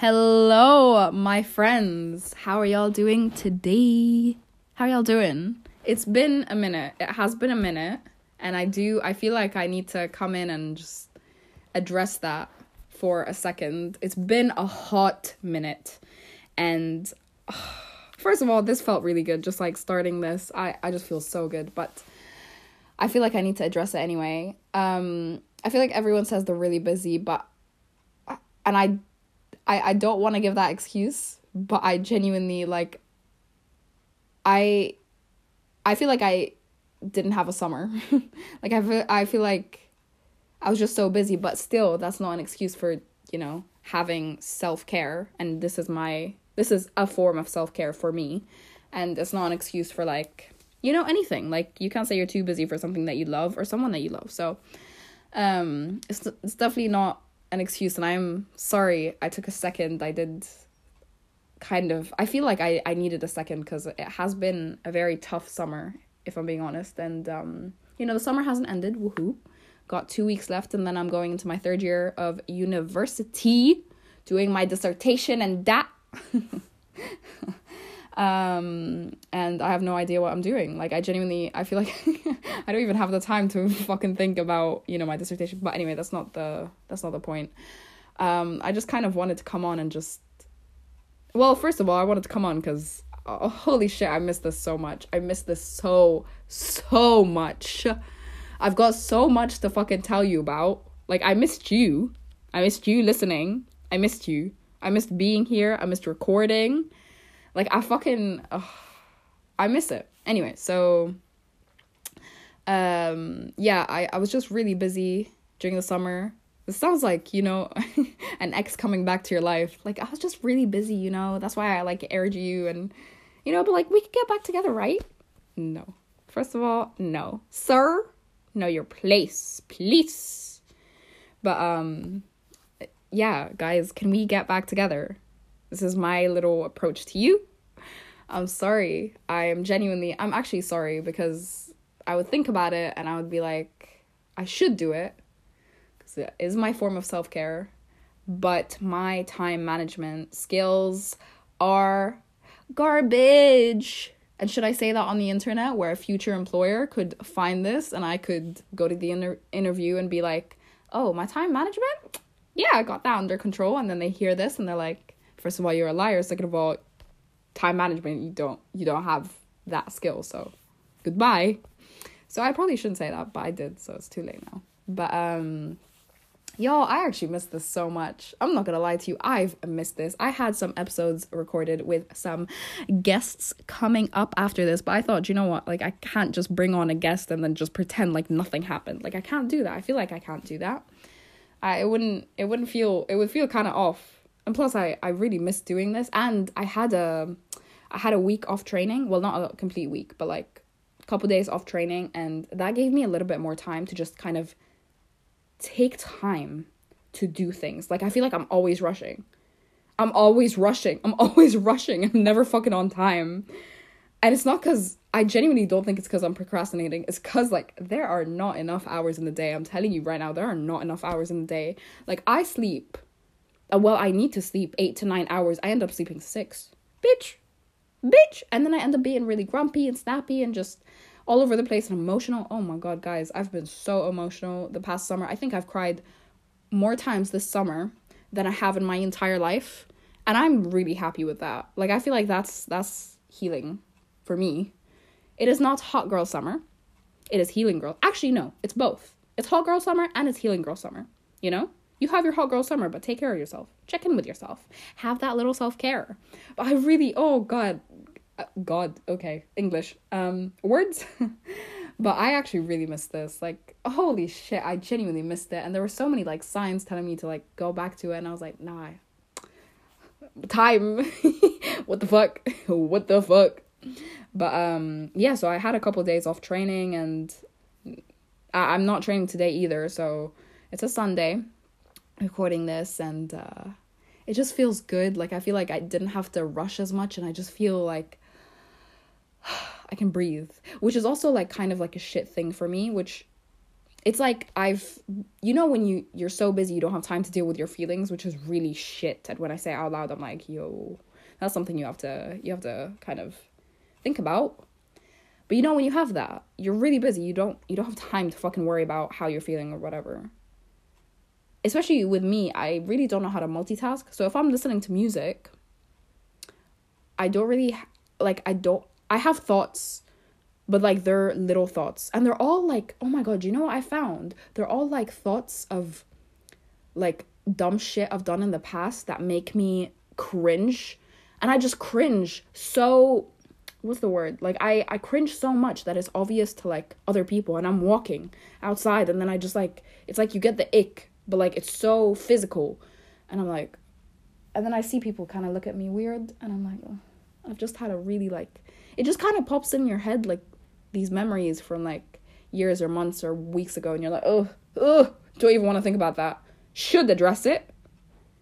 Hello, my friends. How are y'all doing today? How y'all doing? It's been a minute. It has been a minute, and I do I feel like I need to come in and just address that for a second. It's been a hot minute. And first of all, this felt really good just like starting this. I I just feel so good, but I feel like I need to address it anyway. Um I feel like everyone says they're really busy, but and I I, I don't want to give that excuse, but I genuinely like I I feel like I didn't have a summer. like I feel, I feel like I was just so busy, but still that's not an excuse for, you know, having self-care and this is my this is a form of self-care for me and it's not an excuse for like you know anything. Like you can't say you're too busy for something that you love or someone that you love. So um it's it's definitely not an excuse and i'm sorry i took a second i did kind of i feel like i i needed a second because it has been a very tough summer if i'm being honest and um you know the summer hasn't ended woohoo. Got two weeks left and then i'm going into my third year of university doing my dissertation and that um and i have no idea what i'm doing. Like i genuinely i feel like i don't even have the time to fucking think about you know my dissertation. But anyway that's not the that's not the point. Um i just kind of wanted to come on and just well first of all i wanted to come on because oh, holy shit i miss this so much. I miss this so so much. I've got so much to fucking tell you about. Like i missed you. I missed you listening. I missed you. I missed being here. I missed recording like I fucking I miss it. Anyway, so um yeah, I I was just really busy during the summer. It sounds like, you know, an ex coming back to your life. Like I was just really busy, you know. That's why I like aired you and you know, but like we could get back together, right? No. First of all, no. Sir, know your place, please. But um yeah, guys, can we get back together? This is my little approach to you. I'm sorry. I am genuinely, I'm actually sorry because I would think about it and I would be like, I should do it because it is my form of self care. But my time management skills are garbage. And should I say that on the internet where a future employer could find this and I could go to the inter- interview and be like, oh, my time management? Yeah, I got that under control. And then they hear this and they're like, first of all, you're a liar. Second of all, time management you don't you don't have that skill so goodbye. So i probably shouldn't say that but i did so it's too late now. But um y'all i actually missed this so much. I'm not gonna lie to you i've missed this. I had some episodes recorded with some guests coming up after this but i thought you know what? Like i can't just bring on a guest and then just pretend like nothing happened. Like i can't do that. I feel like i can't do that. I it wouldn't it wouldn't feel it would feel kind of off and plus I I really miss doing this. And I had a I had a week off training. Well not a complete week but like a couple days off training. And that gave me a little bit more time to just kind of take time to do things. Like I feel like I'm always rushing. I'm always rushing. I'm always rushing. I'm never fucking on time. And it's not because I genuinely don't think it's because I'm procrastinating. It's because, like, there are not enough hours in the day. I'm telling you right now, there are not enough hours in the day. Like, I sleep Uh, well, I need to sleep eight to nine hours. I end up sleeping six. Bitch. Bitch. And then I end up being really grumpy and snappy and just all over the place and emotional. Oh my god, guys, I've been so emotional the past summer. I think I've cried more times this summer than I have in my entire life. And I'm really happy with that. Like I feel like that's that's healing for me. It is not hot girl summer. It is healing girl. Actually, no, it's both. It's hot girl summer and it's healing girl summer. You know? You have your hot girl summer, but take care of yourself. Check in with yourself. Have that little self care. But I really, oh God, uh, God, okay, English, um, words. but I actually really missed this. Like, holy shit, I genuinely missed it. And there were so many like signs telling me to like go back to it, and I was like, nah, time. what the fuck? what the fuck? But um, yeah. So I had a couple of days off training, and I- I'm not training today either. So it's a Sunday recording this and uh, it just feels good. Like I feel like I didn't have to rush as much and I just feel like I can breathe, which is also like kind of like a shit thing for me, which it's like I've you know when you you're so busy you don't have time to deal with your feelings, which is really shit. And when I say out loud, I'm like, yo, that's something you have to you have to kind of think about. But you know when you have that, you're really busy. You don't you don't have time to fucking worry about how you're feeling or whatever. Especially with me, I really don't know how to multitask. So if I'm listening to music, I don't really like I don't I have thoughts but like they're little thoughts. And they're all like oh my god you know what i found? They're all like thoughts of like dumb shit i've done in the past that make me cringe. And i just cringe so what's the word? Like i i cringe so much that it's obvious to like other people. And i'm walking outside and then i just like it's like you get the ick but like it's so physical. And i'm like and then i see people kind of look at me weird and i'm like oh, i've just had a really like it just kind of pops in your head like these memories from like years or months or weeks ago and you're like oh oh don't even want to think about that. Should address it.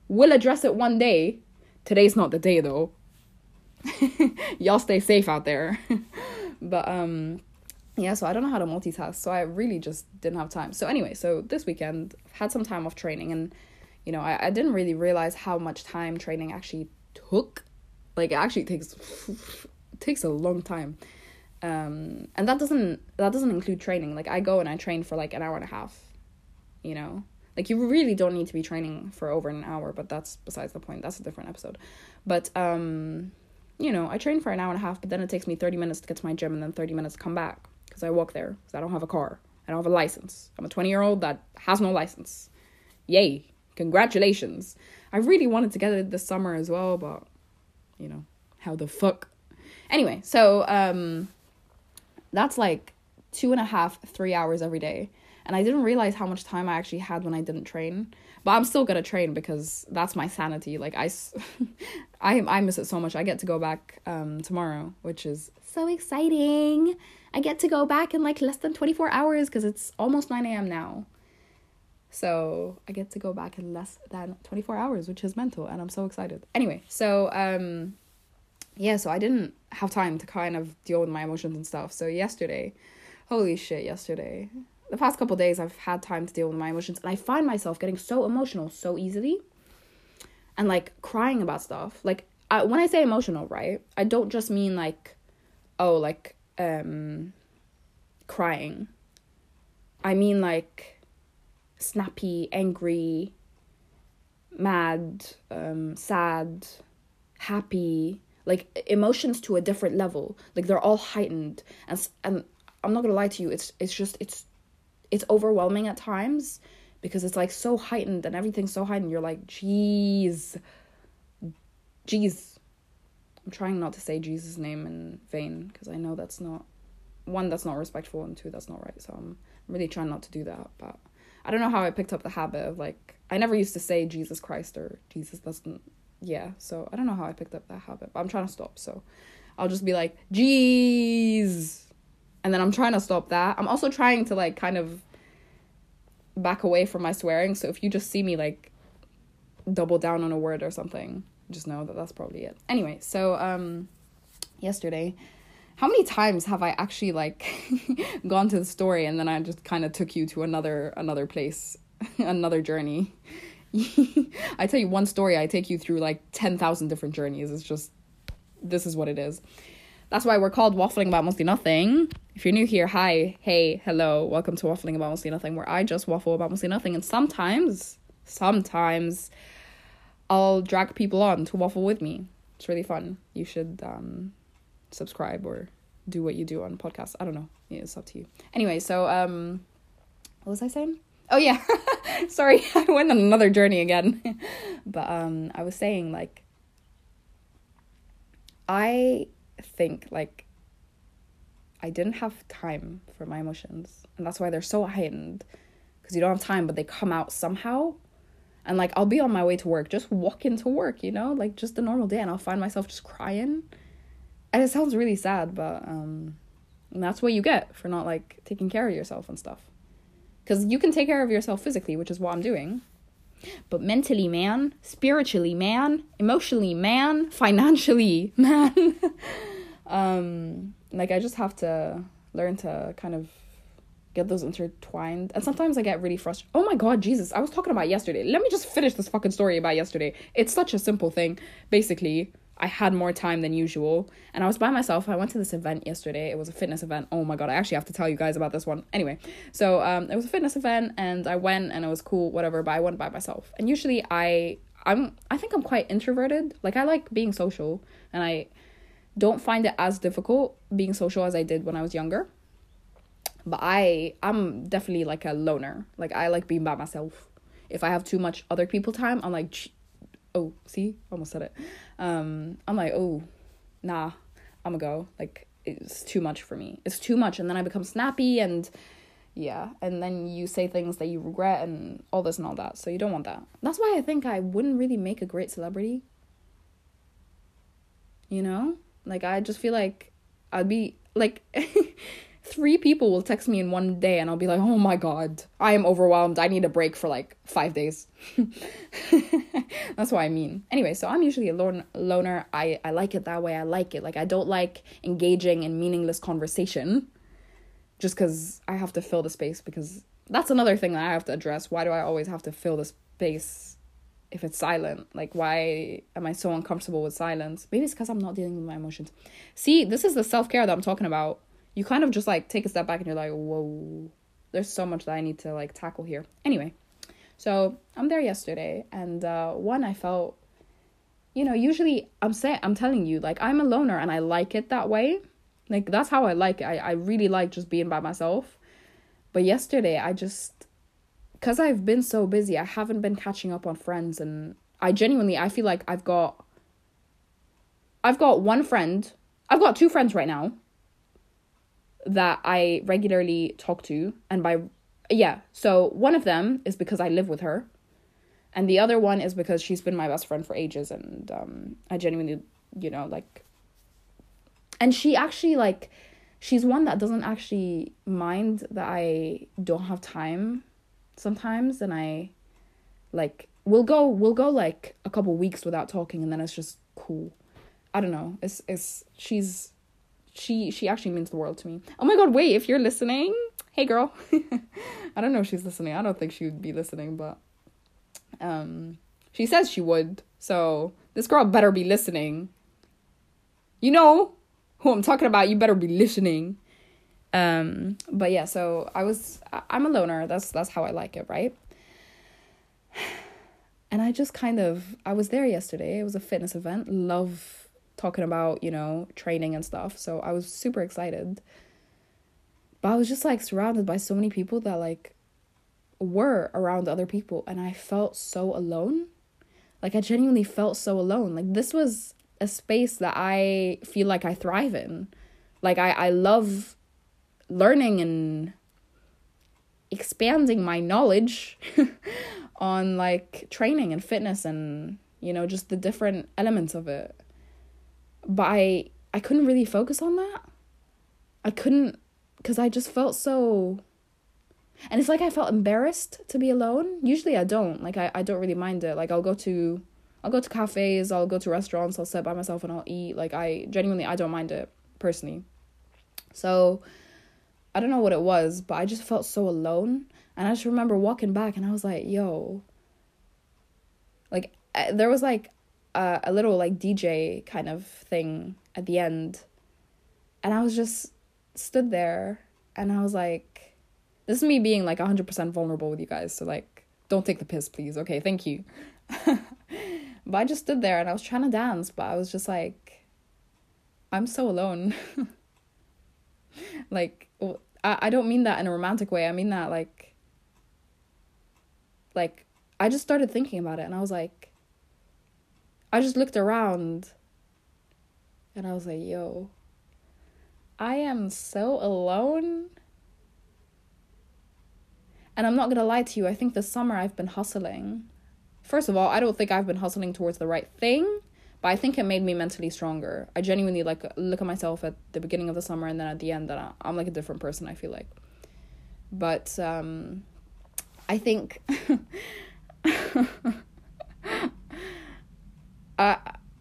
Will address it one day. Today's not the day though. Y'all stay safe out there. But um yeah so i don't know how to multitask so i really just didn't have time. So anyway so this weekend had some time off training and you know i, I didn't really realize how much time training actually took. Like it actually takes takes a long time. Um and that doesn't that doesn't include training. Like i go and i train for like an hour and a half you know? Like you really don't need to be training for over an hour but that's besides the point. That's a different episode. But um you know i train for an hour and a half but then it takes me 30 minutes to get to my gym and then 30 minutes to come back because i walk there because i don't have a car i don't have a license i'm a 20 year old that has no license yay congratulations i really wanted to get it this summer as well but you know how the fuck anyway so um that's like two and a half, three hours every day. And I didn't realize how much time I actually had when I didn't train. But I'm still gonna train because that's my sanity. Like I, I, I miss it so much. I get to go back um, tomorrow, which is so exciting. I get to go back in like less than 24 hours because it's almost 9 a.m. now. So I get to go back in less than 24 hours, which is mental, and I'm so excited. Anyway, so um, yeah, so I didn't have time to kind of deal with my emotions and stuff. So yesterday, holy shit, yesterday, the past couple days, I've had time to deal with my emotions, and I find myself getting so emotional so easily, and like crying about stuff. Like I, when I say emotional, right, I don't just mean like, oh, like um, crying. I mean like snappy, angry, mad, um, sad, happy like emotions to a different level. Like they're all heightened. And and i'm not gonna lie to you it's it's just it's it's overwhelming at times because it's like so heightened and everything's so heightened. You're like jeez. Jeez i'm trying not to say jesus name in vain because i know that's not one that's not respectful and two that's not right so i'm really trying not to do that but i don't know how i picked up the habit of like i never used to say jesus christ or jesus doesn't yeah, so I don't know how I picked up that habit, but I'm trying to stop. So I'll just be like, jeez. And then I'm trying to stop that. I'm also trying to like kind of back away from my swearing. So if you just see me like double down on a word or something, just know that that's probably it. Anyway, so um yesterday, how many times have I actually like gone to the story and then I just kind of took you to another another place, another journey? I tell you one story, I take you through like 10,000 different journeys. It's just, this is what it is. That's why we're called Waffling About Mostly Nothing. If you're new here, hi, hey, hello, welcome to Waffling About Mostly Nothing, where I just waffle about mostly nothing. And sometimes, sometimes, I'll drag people on to waffle with me. It's really fun. You should um, subscribe or do what you do on podcasts. I don't know. Yeah, it's up to you. Anyway, so um, what was I saying? Oh yeah. Sorry, I went on another journey again. but um I was saying like I think like I didn't have time for my emotions. And that's why they're so heightened because you don't have time but they come out somehow. And like I'll be on my way to work, just walk into work, you know? Like just a normal day and I'll find myself just crying. And it sounds really sad, but um that's what you get for not like taking care of yourself and stuff. Because you can take care of yourself physically, which is what I'm doing. But mentally, man, spiritually, man, emotionally, man, financially, man. um, like I just have to learn to kind of get those intertwined. And sometimes I get really frustrated. Oh my god, Jesus, I was talking about yesterday. Let me just finish this fucking story about yesterday. It's such a simple thing. Basically, I had more time than usual and I was by myself. I went to this event yesterday. It was a fitness event. Oh my god, I actually have to tell you guys about this one. Anyway, so um it was a fitness event and I went and it was cool, whatever, but I went by myself. And usually I I'm I think I'm quite introverted. Like I like being social and I don't find it as difficult being social as I did when I was younger but I I'm definitely like a loner. Like I like being by myself. If I have too much other people time, I'm like, oh, see, almost said it. Um, I'm like, oh, nah, I'm gonna go. Like it's too much for me. It's too much, and then I become snappy and yeah, and then you say things that you regret and all this and all that. So you don't want that. That's why I think I wouldn't really make a great celebrity. You know, like I just feel like I'd be like. three people will text me in one day and I'll be like, oh my god, I am overwhelmed. I need a break for like five days. That's what I mean. Anyway, so I'm usually a lone, loner. I, I like it that way. I like it. Like, I don't like engaging in meaningless conversation just because I have to fill the space because that's another thing that I have to address. Why do I always have to fill the space if it's silent? Like, why am I so uncomfortable with silence? Maybe it's because I'm not dealing with my emotions. See, this is the self care that I'm talking about you kind of just like take a step back and you're like, whoa, there's so much that I need to like tackle here. Anyway, so I'm there yesterday, and uh, one I felt, you know, usually I'm saying I'm telling you like I'm a loner and I like it that way. Like that's how I like it. I I really like just being by myself. But yesterday I just cuz I've been so busy, I haven't been catching up on friends and I genuinely I feel like I've got I've got one friend. I've got two friends right now that I regularly talk to, and by yeah, so one of them is because I live with her, and the other one is because she's been my best friend for ages, and um, I genuinely, you know, like, and she actually like, she's one that doesn't actually mind that I don't have time sometimes, and I, like, we'll go we'll go like a couple weeks without talking, and then it's just cool. I don't know. It's it's she's she she actually means the world to me. Oh my god, wait, if you're listening, hey girl. I don't know if she's listening. I don't think she would be listening, but um she says she would. So this girl better be listening. You know who I'm talking about. You better be listening. Um but yeah, so I was I'm a loner. That's that's how I like it, right? And I just kind of I was there yesterday. It was a fitness event. Love talking about, you know, training and stuff. So I was super excited. But I was just like surrounded by so many people that like were around other people and I felt so alone. Like I genuinely felt so alone. Like this was a space that I feel like I thrive in. Like I I love learning and expanding my knowledge on like training and fitness and you know just the different elements of it but I I couldn't really focus on that. I couldn't cuz I just felt so and it's like I felt embarrassed to be alone. Usually I don't. Like I, I don't really mind it. Like I'll go to I'll go to cafes, I'll go to restaurants, I'll sit by myself and I'll eat. Like I genuinely I don't mind it personally. So I don't know what it was, but I just felt so alone. And I just remember walking back and I was like, yo. Like eh, there was like a, a little like DJ kind of thing at the end. And I was just stood there and I was like, this is me being like 100% vulnerable with you guys. So, like, don't take the piss, please. Okay, thank you. but I just stood there and I was trying to dance, but I was just like, I'm so alone. like, I, I don't mean that in a romantic way. I mean that, like, like, I just started thinking about it and I was like, I just looked around and I was like, yo, I am so alone. And I'm not gonna lie to you, I think this summer I've been hustling. First of all, I don't think I've been hustling towards the right thing, but I think it made me mentally stronger. I genuinely like look at myself at the beginning of the summer and then at the end that I'm like a different person, I feel like. But um I think uh,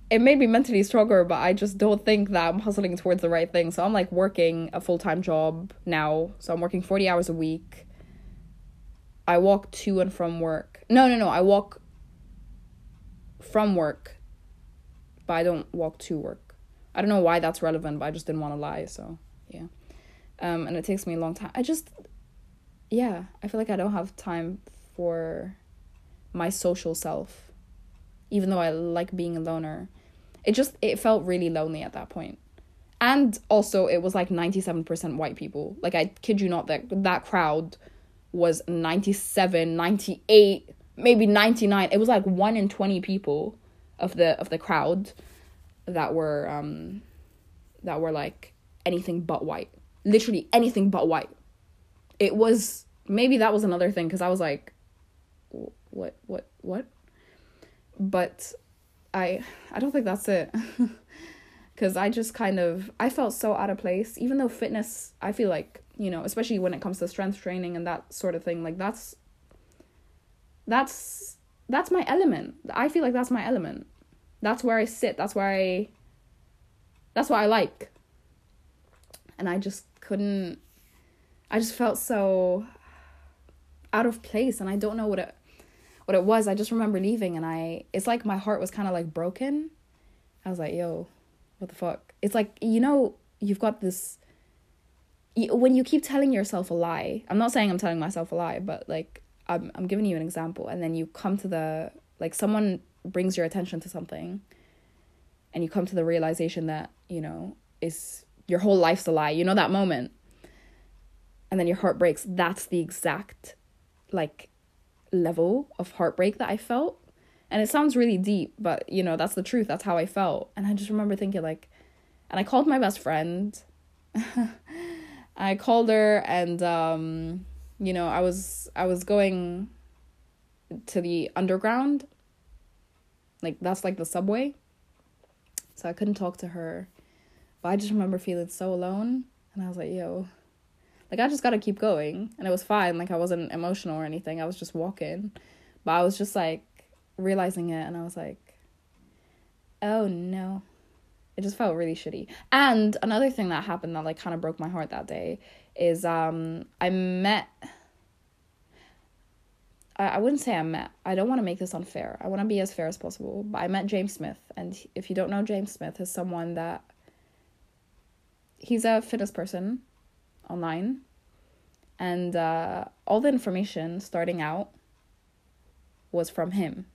it made me mentally stronger, but I just don't think that I'm hustling towards the right thing. So I'm like working a full time job now. So I'm working 40 hours a week. I walk to and from work. No, no, no. I walk from work, but I don't walk to work. I don't know why that's relevant, but I just didn't want to lie. So yeah. Um, and it takes me a long time. I just, yeah, I feel like I don't have time for my social self even though I like being a loner. It just it felt really lonely at that point. And also it was like 97% white people. Like I kid you not that that crowd was 97, 98, maybe 99. It was like 1 in 20 people of the of the crowd that were um that were like anything but white. Literally anything but white. It was maybe that was another thing cuz I was like what what what but I I don't think that's it. Cuz I just kind of I felt so out of place even though fitness I feel like, you know, especially when it comes to strength training and that sort of thing, like that's that's that's my element. I feel like that's my element. That's where I sit. That's where I that's what I like. And I just couldn't I just felt so out of place and I don't know what it what it was, I just remember leaving and I it's like my heart was kind of like broken. I was like, "Yo, what the fuck?" It's like, you know, you've got this when you keep telling yourself a lie. I'm not saying I'm telling myself a lie, but like I'm I'm giving you an example and then you come to the like someone brings your attention to something and you come to the realization that, you know, is your whole life's a lie. You know that moment. And then your heart breaks. That's the exact like level of heartbreak that I felt. And it sounds really deep, but you know, that's the truth. That's how I felt. And I just remember thinking like and I called my best friend. I called her and um you know, I was I was going to the underground. Like that's like the subway. So I couldn't talk to her. But I just remember feeling so alone and I was like, yo, like I just gotta keep going. And it was fine. Like I wasn't emotional or anything. I was just walking. But I was just like realizing it and I was like, oh no. It just felt really shitty. And another thing that happened that like kind of broke my heart that day is um I met I, I wouldn't say I met. I don't want to make this unfair. I want to be as fair as possible. But I met James Smith, and if you don't know James Smith, is someone that he's a fitness person online. And uh, all the information starting out was from him.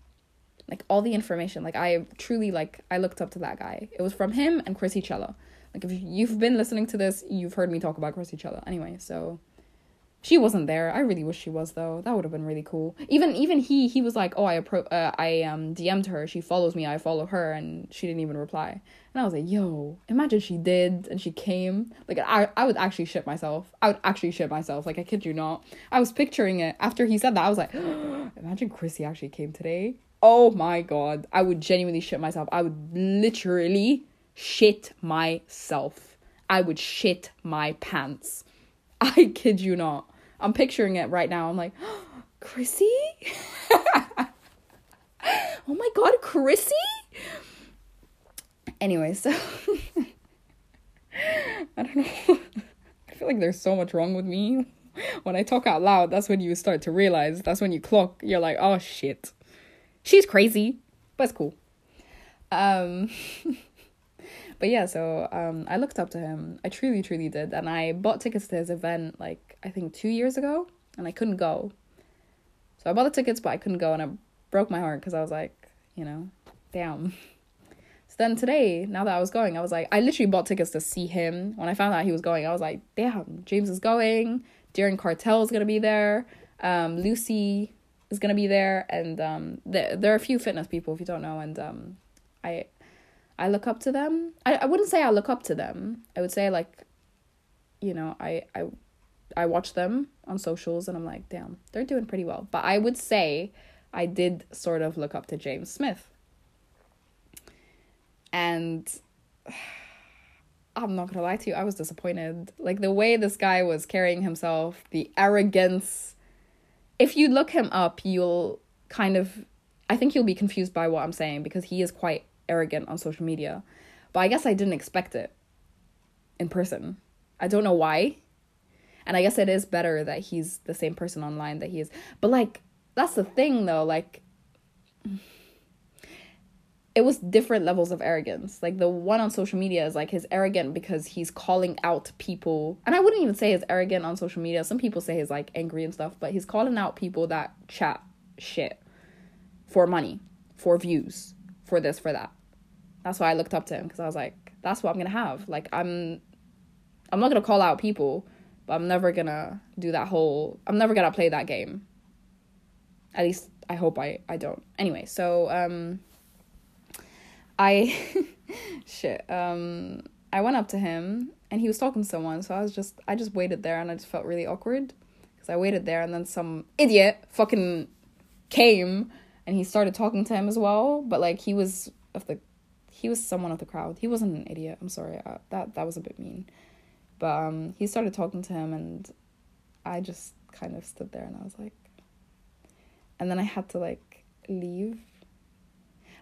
Like all the information like i truly like i looked up to that guy. It was from him and Krissy Cela like if you've been listening to this you've heard me talk about Krissy Cela anyway so she wasn't there. I really wish she was though. That would have been really cool. Even even he he was like, "Oh, I appro- uh, I um DM'd her. She follows me. I follow her." And she didn't even reply. And I was like, "Yo, imagine she did and she came. Like I I would actually shit myself. I would actually shit myself. Like I kid you not. I was picturing it after he said that. I was like, "Imagine Krissy actually came today." Oh my god. I would genuinely shit myself. I would literally shit myself. I would shit my pants. I kid you not. I'm picturing it right now. I'm like, oh, Krissy? oh my god, Krissy? Anyway, so I don't know. I feel like there's so much wrong with me. When I talk out loud, that's when you start to realize, that's when you clock, you're like, oh shit. She's crazy, but it's cool. Um but yeah, so um, I looked up to him. I truly, truly did, and I bought tickets to his event like I think two years ago, and I couldn't go. So I bought the tickets, but I couldn't go, and it broke my heart because I was like, you know, damn. So then today, now that I was going, I was like, I literally bought tickets to see him. When I found out he was going, I was like, damn, James is going. Darren Cartel is gonna be there. Um, Lucy is gonna be there, and um, there there are a few fitness people if you don't know, and um, I I look up to them. I, I wouldn't say I look up to them. I would say like, you know, I I I watch them on socials and I'm like, damn, they're doing pretty well. But I would say I did sort of look up to James Smith. And I'm not gonna lie to you, I was disappointed. Like the way this guy was carrying himself, the arrogance. If you look him up, you'll kind of I think you'll be confused by what I'm saying because he is quite arrogant on social media. But I guess I didn't expect it in person. I don't know why. And I guess it is better that he's the same person online that he is. But like that's the thing though, like it was different levels of arrogance. Like the one on social media is like he's arrogant because he's calling out people. And I wouldn't even say he's arrogant on social media. Some people say he's like angry and stuff, but he's calling out people that chat shit for money, for views, for this, for that. That's why I looked up to him because I was like, that's what I'm gonna have. Like I'm I'm not gonna call out people, but I'm never gonna do that whole I'm never gonna play that game. At least I hope I I don't. Anyway, so um I shit. Um I went up to him and he was talking to someone, so I was just I just waited there and I just felt really awkward because I waited there and then some idiot fucking came and he started talking to him as well, but like he was of the he was someone of the crowd. He wasn't an idiot. I'm sorry. Uh, that that was a bit mean. But um he started talking to him and I just kind of stood there and I was like and then I had to like leave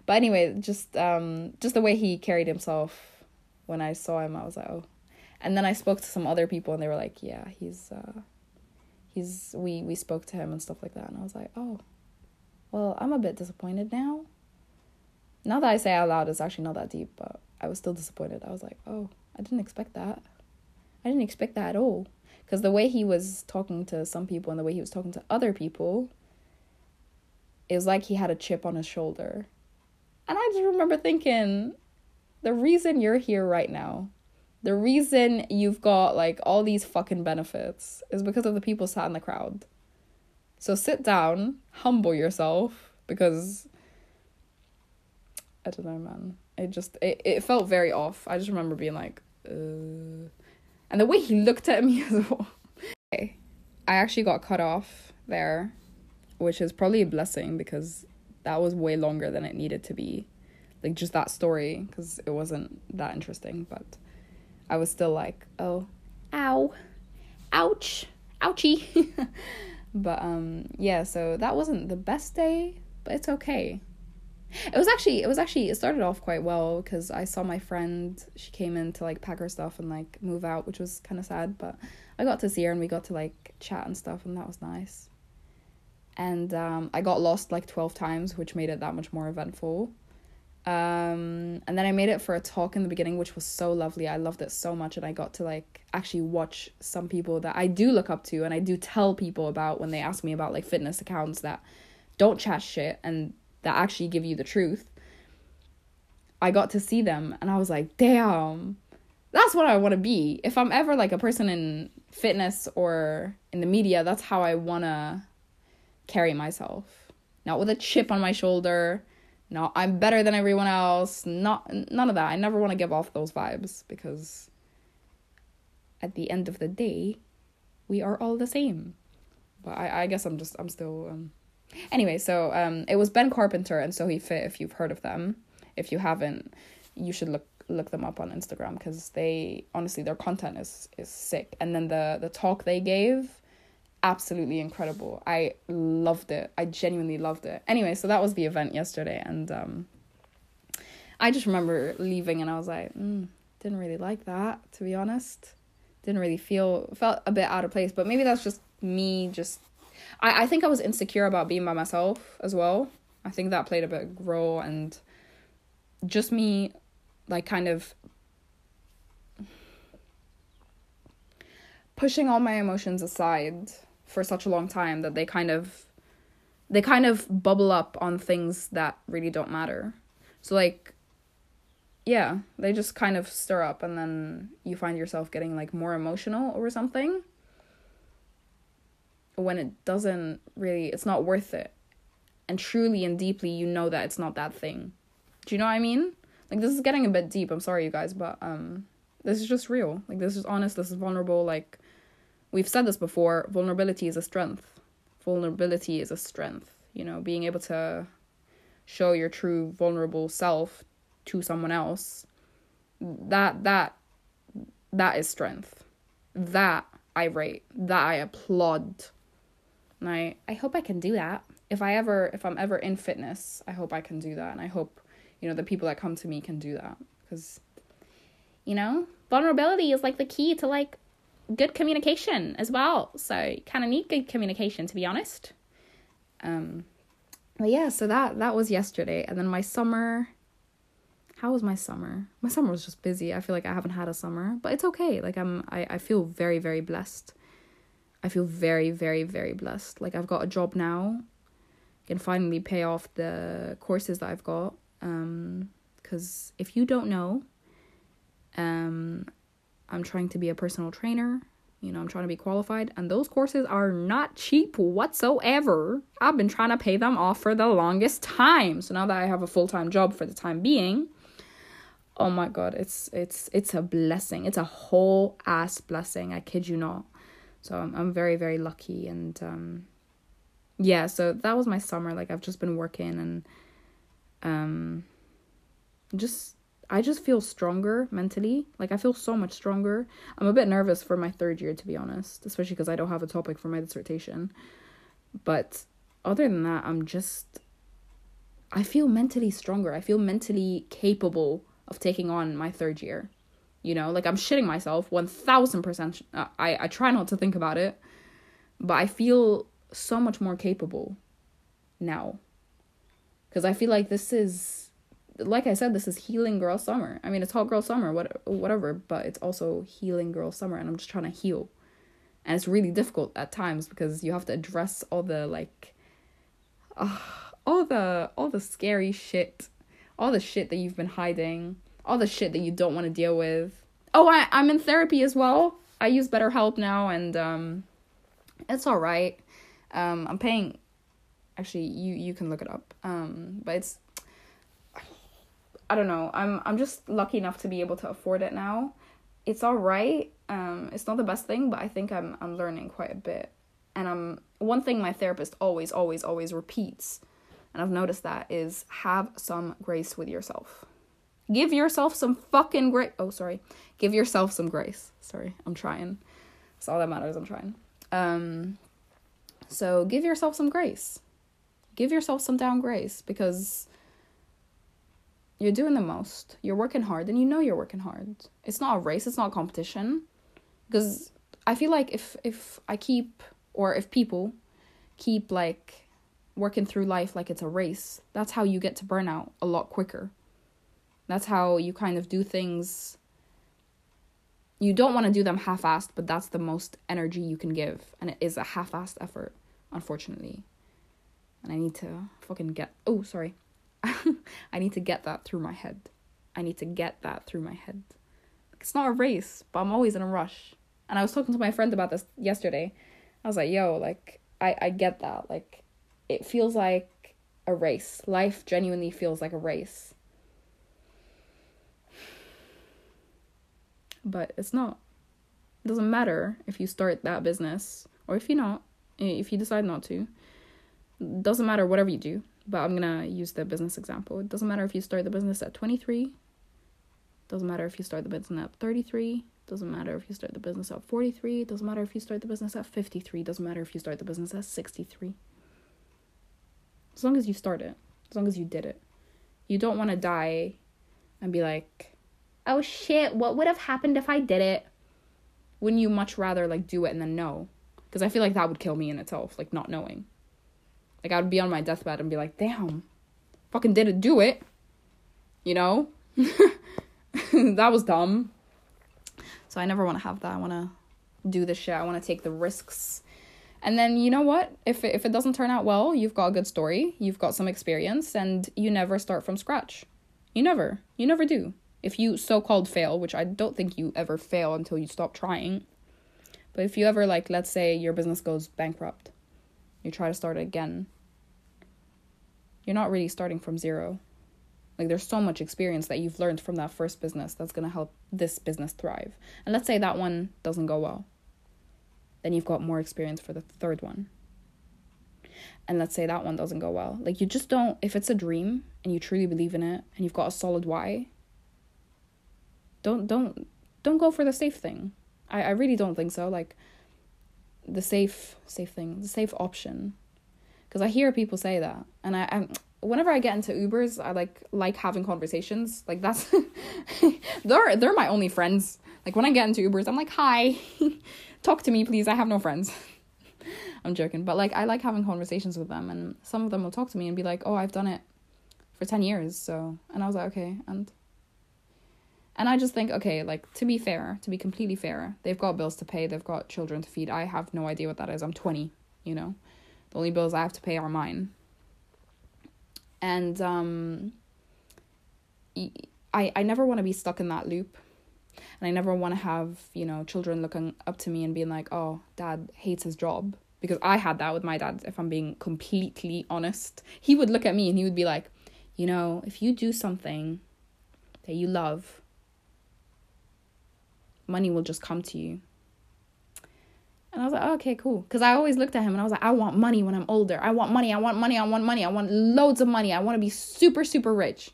but anyway, just um just the way he carried himself when I saw him, I was like, oh. And then I spoke to some other people and they were like, yeah, he's uh he's we we spoke to him and stuff like that and I was like, oh. Well, I'm a bit disappointed now. Now that I say out loud, it's actually not that deep, but I was still disappointed. I was like, oh, I didn't expect that. I didn't expect that at all. Because the way he was talking to some people and the way he was talking to other people, it was like he had a chip on his shoulder. And I just remember thinking, the reason you're here right now, the reason you've got like all these fucking benefits is because of the people sat in the crowd. So sit down, humble yourself, because I don't know, man. It just it, it felt very off. I just remember being like, uh... and the way he looked at me as well. okay. I actually got cut off there, which is probably a blessing because that was way longer than it needed to be like just that story because it wasn't that interesting but i was still like oh ow ouch ouchie but um yeah so that wasn't the best day but it's okay it was actually it was actually it started off quite well because i saw my friend she came in to like pack her stuff and like move out which was kind of sad but i got to see her and we got to like chat and stuff and that was nice and um, I got lost like 12 times, which made it that much more eventful. Um, and then I made it for a talk in the beginning, which was so lovely. I loved it so much, and I got to like actually watch some people that I do look up to, and I do tell people about when they ask me about like fitness accounts that don't chat shit and that actually give you the truth. I got to see them, and I was like, damn, that's what I want to be. If I'm ever like a person in fitness or in the media, that's how I want to carry myself. Not with a chip on my shoulder. No, I'm better than everyone else. Not none of that. I never want to give off those vibes because at the end of the day, we are all the same. But I, I guess I'm just I'm still um anyway, so um it was Ben Carpenter and Soheefit if you've heard of them. If you haven't, you should look look them up on Instagram because they honestly their content is is sick. And then the the talk they gave absolutely incredible. I loved it. I genuinely loved it. Anyway, so that was the event yesterday, and um, I just remember leaving, and I was like, mm, didn't really like that, to be honest. Didn't really feel felt a bit out of place, but maybe that's just me. Just I I think I was insecure about being by myself as well. I think that played a big role, and just me, like kind of pushing all my emotions aside for such a long time that they kind of they kind of bubble up on things that really don't matter. So like yeah, they just kind of stir up and then you find yourself getting like more emotional over something when it doesn't really it's not worth it. And truly and deeply you know that it's not that thing. Do you know what I mean? Like this is getting a bit deep. I'm sorry you guys, but um this is just real. Like this is honest, this is vulnerable like we've said this before vulnerability is a strength vulnerability is a strength you know being able to show your true vulnerable self to someone else that that that is strength that i rate that i applaud and i i hope i can do that. If i ever if i'm ever in fitness i hope i can do that and i hope you know the people that come to me can do that because you know vulnerability is like the key to like good communication as well. So you kind of need good communication to be honest. Um but yeah so that that was yesterday and then my summer how was my summer? My summer was just busy. I feel like i haven't had a summer but it's okay. Like i'm i, I feel very very blessed i feel very very very blessed like i've got a job now can finally pay off the courses that i've got um because if you don't know um i'm trying to be a personal trainer you know, I'm trying to be qualified, and those courses are not cheap whatsoever. I've been trying to pay them off for the longest time. So now that I have a full-time job for the time being, oh my god, it's it's it's a blessing. It's a whole ass blessing. I kid you not. So I'm I'm very very lucky and um yeah, so that was my summer. Like I've just been working and um just I just feel stronger mentally. Like I feel so much stronger. I'm a bit nervous for my third year to be honest, especially because I don't have a topic for my dissertation. But other than that, I'm just I feel mentally stronger. I feel mentally capable of taking on my third year. You know, like I'm shitting myself 1000%. Uh, I I try not to think about it, but I feel so much more capable now. Cuz I feel like this is like I said, this is healing girl summer. I mean, it's hot girl summer, what whatever, but it's also healing girl summer, and I'm just trying to heal, and it's really difficult at times because you have to address all the like, uh, all the all the scary shit, all the shit that you've been hiding, all the shit that you don't want to deal with. Oh, I I'm in therapy as well. I use BetterHelp now, and um, it's all right. Um, I'm paying. Actually, you you can look it up. Um, but it's I don't know. I'm I'm just lucky enough to be able to afford it now. It's all right. Um, it's not the best thing, but I think I'm I'm learning quite a bit. And I'm one thing my therapist always always always repeats, and I've noticed that is have some grace with yourself. Give yourself some fucking grace. Oh, sorry. Give yourself some grace. Sorry, I'm trying. That's all that matters. I'm trying. Um, so give yourself some grace. Give yourself some down grace because you're doing the most. You're working hard and you know you're working hard. It's not a race, it's not a competition. Because I feel like if if I keep or if people keep like working through life like it's a race, that's how you get to burnout a lot quicker. That's how you kind of do things you don't want to do them half-assed, but that's the most energy you can give and it is a half-assed effort, unfortunately. And I need to fucking get Oh, sorry. I need to get that through my head. I need to get that through my head. It's not a race, but I'm always in a rush. And I was talking to my friend about this yesterday. I was like, yo, like, I, I get that. Like, it feels like a race. Life genuinely feels like a race. But it's not. It doesn't matter if you start that business or if you not, eh, if you decide not to. It doesn't matter whatever you do but I'm gonna use the business example. It doesn't matter if you start the business at 23, doesn't matter if you start the business at 33, doesn't matter if you start the business at 43, doesn't matter if you start the business at 53, doesn't matter if you start the business at 63. As long as you start it, as long as you did it. You don't want to die and be like, oh shit, what would have happened if I did it? Wouldn't you much rather like do it and then know? Because I feel like that would kill me in itself, like not knowing. Like I would be on my deathbed and be like, damn, fucking didn't do it. You know? that was dumb. So I never want to have that. I want to do the shit. I want to take the risks. And then you know what? If it, if it doesn't turn out well, you've got a good story, you've got some experience, and you never start from scratch. You never. You never do. If you so-called fail, which I don't think you ever fail until you stop trying. But if you ever like let's say your business goes bankrupt you try to start again, you're not really starting from zero. Like there's so much experience that you've learned from that first business that's to help this business thrive. And let's say that one doesn't go well. Then you've got more experience for the third one. And let's say that one doesn't go well. Like you just don't if it's a dream and you truly believe in it and you've got a solid why, don't don't don't go for the safe thing. I, I really don't think so. Like the safe safe thing, the safe option. Because I hear people say that, and I, I'm whenever I get into Ubers, I like like having conversations. Like that's they're they're my only friends. Like when I get into Ubers, I'm like, "Hi. Talk to me, please. I have no friends." I'm joking, but like I like having conversations with them and some of them will talk to me and be like, "Oh, I've done it for 10 years." So, and I was like, "Okay." And and I just think, okay, like to be fair, to be completely fair, they've got bills to pay, they've got children to feed. I have no idea what that is. I'm 20, you know. The only bills I have to pay are mine and um I I never want to be stuck in that loop. And I never want to have, you know, children looking up to me and being like, "Oh, dad hates his job." Because I had that with my dad, if I'm being completely honest. He would look at me and he would be like, "You know, if you do something that you love, money will just come to you." And I was like, oh, okay, cool. Because I always looked at him and I was like, I want money when I'm older. I want money. I want money. I want money. I want loads of money. I want to be super, super rich.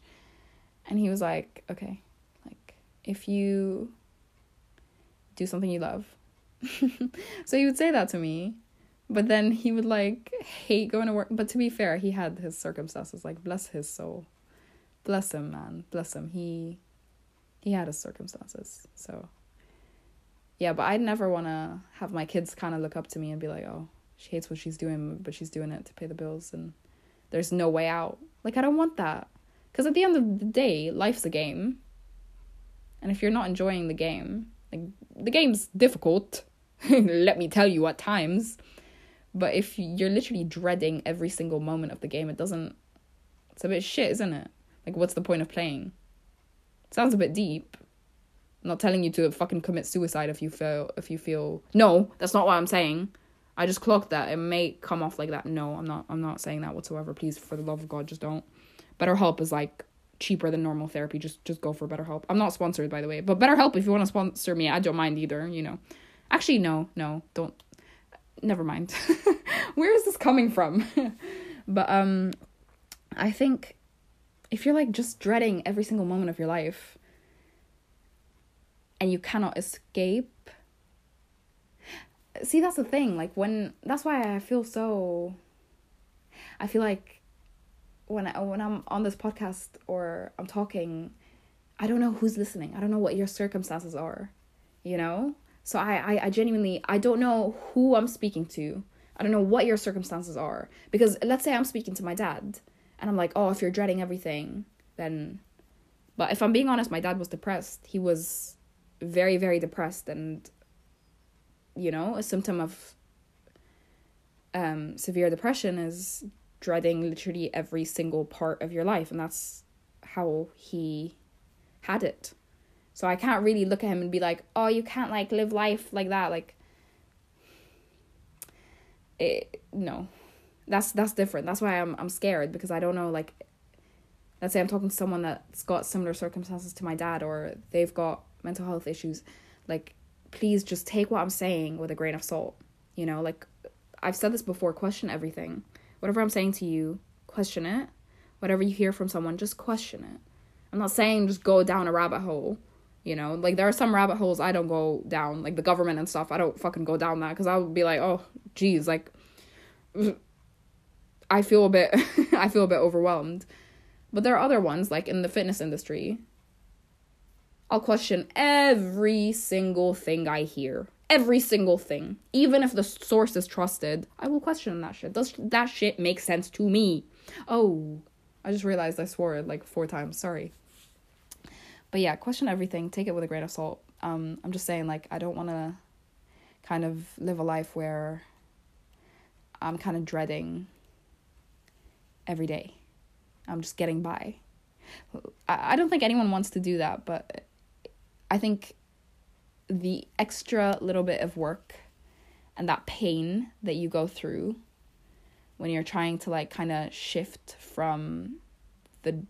And he was like, okay, like if you do something you love. so he would say that to me. But then he would like hate going to work. But to be fair, he had his circumstances. Like, bless his soul. Bless him, man. Bless him. He he had his circumstances. So yeah, but I'd never want to have my kids kind of look up to me and be like, oh, she hates what she's doing, but she's doing it to pay the bills and there's no way out. Like, I don't want that. Because at the end of the day, life's a game. And if you're not enjoying the game, like, the game's difficult, let me tell you at times. But if you're literally dreading every single moment of the game, it doesn't. It's a bit shit, isn't it? Like, what's the point of playing? It sounds a bit deep, I'm not telling you to fucking commit suicide if you feel if you feel no, that's not what I'm saying. I just clocked that. It may come off like that. No, I'm not I'm not saying that whatsoever. Please, for the love of God, just don't. BetterHelp is like cheaper than normal therapy. Just just go for BetterHelp. I'm not sponsored by the way, but BetterHelp if you want to sponsor me, I don't mind either, you know. Actually no, no, don't never mind. Where is this coming from? but um I think if you're like just dreading every single moment of your life, and you cannot escape. See that's the thing like when that's why i feel so i feel like when I, when i'm on this podcast or i'm talking i don't know who's listening. I don't know what your circumstances are you know? So I, I i genuinely i don't know who i'm speaking to. I don't know what your circumstances are. Because let's say i'm speaking to my dad and i'm like oh if you're dreading everything then but if i'm being honest my dad was depressed. He was very very depressed and you know a symptom of um, severe depression is dreading literally every single part of your life and that's how he had it. So i can't really look at him and be like oh you can't like live life like that like it, no. That's that's different. That's why i'm i'm scared because i don't know like let's say i'm talking to someone that's got similar circumstances to my dad or they've got mental health issues, like please just take what I'm saying with a grain of salt. You know, like I've said this before, question everything. Whatever I'm saying to you, question it. Whatever you hear from someone, just question it. I'm not saying just go down a rabbit hole. You know, like there are some rabbit holes I don't go down, like the government and stuff. I don't fucking go down that because I would be like, oh, geez, like I feel a bit, I feel a bit overwhelmed. But there are other ones, like in the fitness industry, I'll question every single thing I hear. Every single thing. Even if the source is trusted, I will question that shit. Does that shit make sense to me? Oh, I just realized I swore it like four times. Sorry. But yeah, question everything. Take it with a grain of salt. Um, I'm just saying, like, I don't want to kind of live a life where I'm kind of dreading every day. I'm just getting by. I, I don't think anyone wants to do that, but I think the extra little bit of work and that pain that you go through when you're trying to like kind of shift from the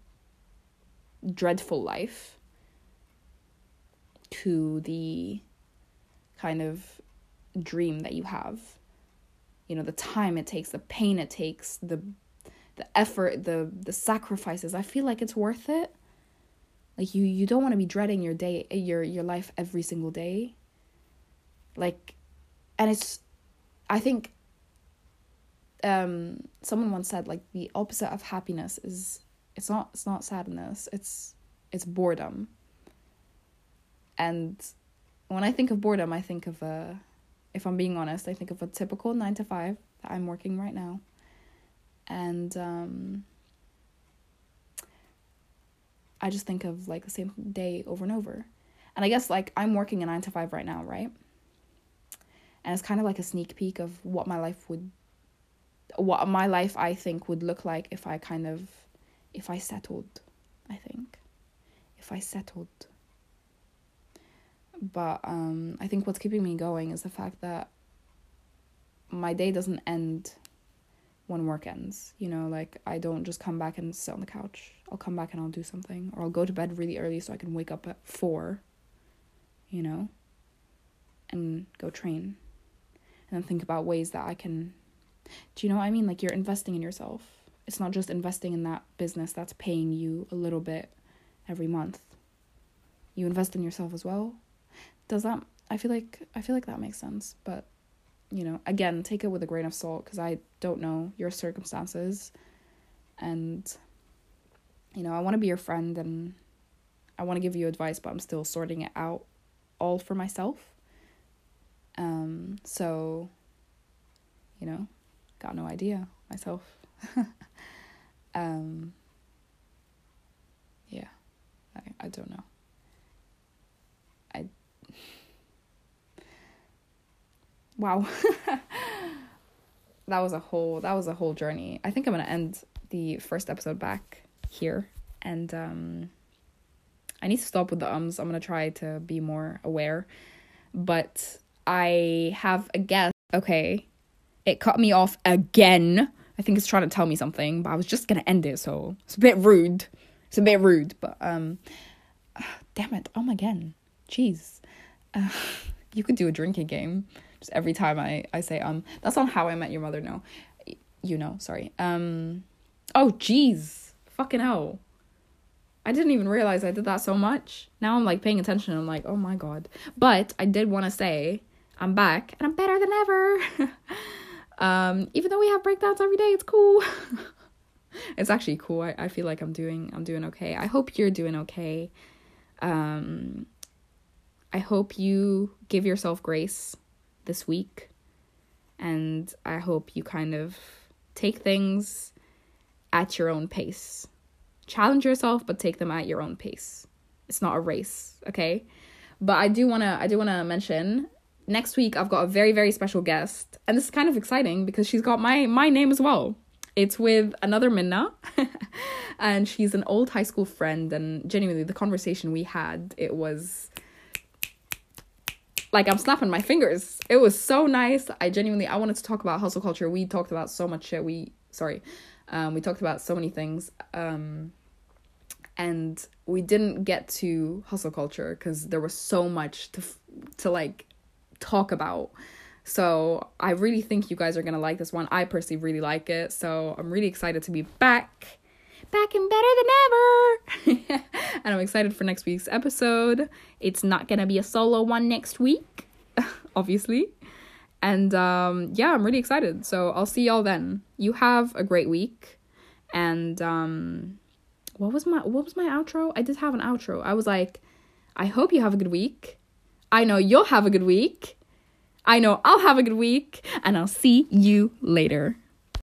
dreadful life to the kind of dream that you have. You know the time it takes the pain it takes the the effort the the sacrifices. I feel like it's worth it like you you don't want to be dreading your day your your life every single day. Like and it's I think um someone once said like the opposite of happiness is it's not it's not sadness it's it's boredom and when i think of boredom i think of a if i'm being honest i think of a typical 9 to 5 that i'm working right now and um i just think of like the same day over and over and i guess like i'm working a 9 to 5 right now right and it's kind of like a sneak peek of what my life would what my life I think would look like if I kind of if I settled, I think. If I settled. But um I think what's keeping me going is the fact that my day doesn't end when work ends. You know, like I don't just come back and sit on the couch. I'll come back and I'll do something or I'll go to bed really early so I can wake up at 4, you know, and go train. And then think about ways that I can do you know what I mean? Like you're investing in yourself. It's not just investing in that business that's paying you a little bit every month. You invest in yourself as well. Does that I feel like I feel like that makes sense, but you know, again, take it with a grain of salt because I don't know your circumstances and you know, I want to be your friend and I want to give you advice, but I'm still sorting it out all for myself. Um so you know, got no idea myself. um, yeah, I, I don't know. I wow, that was a whole that was a whole journey. I think I'm gonna end the first episode back here, and um, I need to stop with the ums. I'm gonna try to be more aware, but I have a guess. Okay, it cut me off again. I think it's trying to tell me something, but I was just gonna end it, so it's a bit rude. It's a bit rude, but um, damn it, um again, jeez. Uh, you could do a drinking game just every time I I say um. That's not How I Met Your Mother. No, you know, sorry. Um, oh jeez, fucking hell. I didn't even realize I did that so much. Now I'm like paying attention. I'm like, oh my god. But I did want to say I'm back and I'm better than ever. Um, even though we have breakdowns every day, it's cool. it's actually cool. I, I feel like I'm doing I'm doing okay. I hope you're doing okay. Um, I hope you give yourself grace this week. And I hope you kind of take things at your own pace. Challenge yourself, but take them at your own pace. It's not a race, okay? But I do wanna I do wanna mention next week I've got a very very special guest, and this is kind of exciting because she's got my my name as well. It's with another Minna, and she's an old high school friend. And genuinely, the conversation we had, it was like I'm snapping my fingers. It was so nice. I genuinely I wanted to talk about hustle culture. We talked about so much shit. We sorry, um, we talked about so many things. Um, and we didn't get to hustle culture because there was so much to to like talk about. So I really think you guys are gonna like this one. I personally really like it. So I'm really excited to be back. Back and better than ever. and I'm excited for next week's episode. It's not gonna be a solo one next week, obviously. And um, yeah, I'm really excited. So I'll see y'all then. You have a great week. And um, what was my what was my outro? I did have an outro. I was like, I hope you have a good week. I know you'll have a good week. I know I'll have a good week, and I'll see you later.